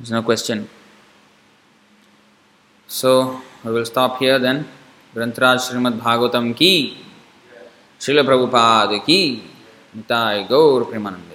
There's no question. So, I will stop here then. Grantraj Srimad Bhagavatam ki. Srila Prabhupada ki, Nitai tá Gaur Premanand.